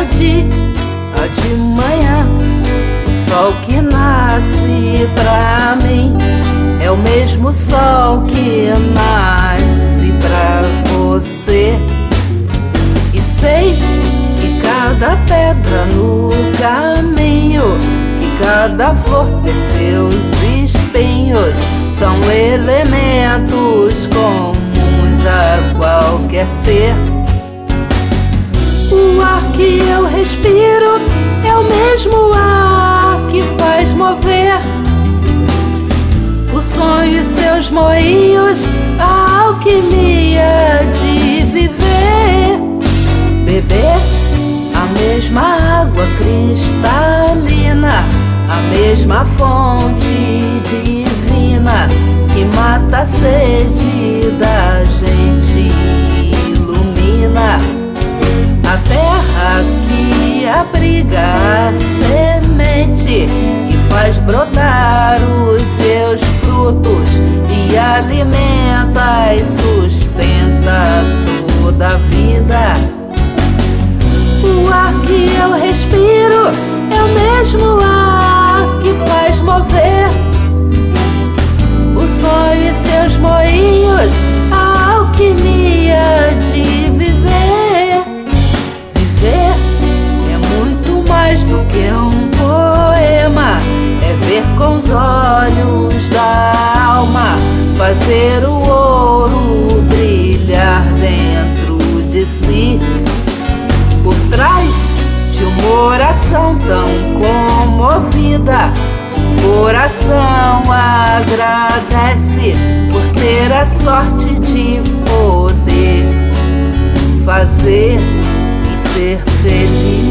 tarde a de manhã. O sol que nasce pra mim é o mesmo sol que nasce pra você. E sei que cada pedra no caminho, que cada flor tem seus espinhos, são elementos comuns a qualquer ser. Moinhos, a alquimia de viver. Beber a mesma água cristalina, a mesma fonte divina que mata a sede da gente, alimenta e sustenta toda a vida. O ar que eu respiro é o mesmo ar que faz mover o sonho e seus moinhos, a alquimia de viver. Viver é muito mais do que um poema, é ver com os olhos fazer o ouro brilhar dentro de si. Por trás de uma oração tão comovida, o coração agradece por ter a sorte de poder fazer e ser feliz.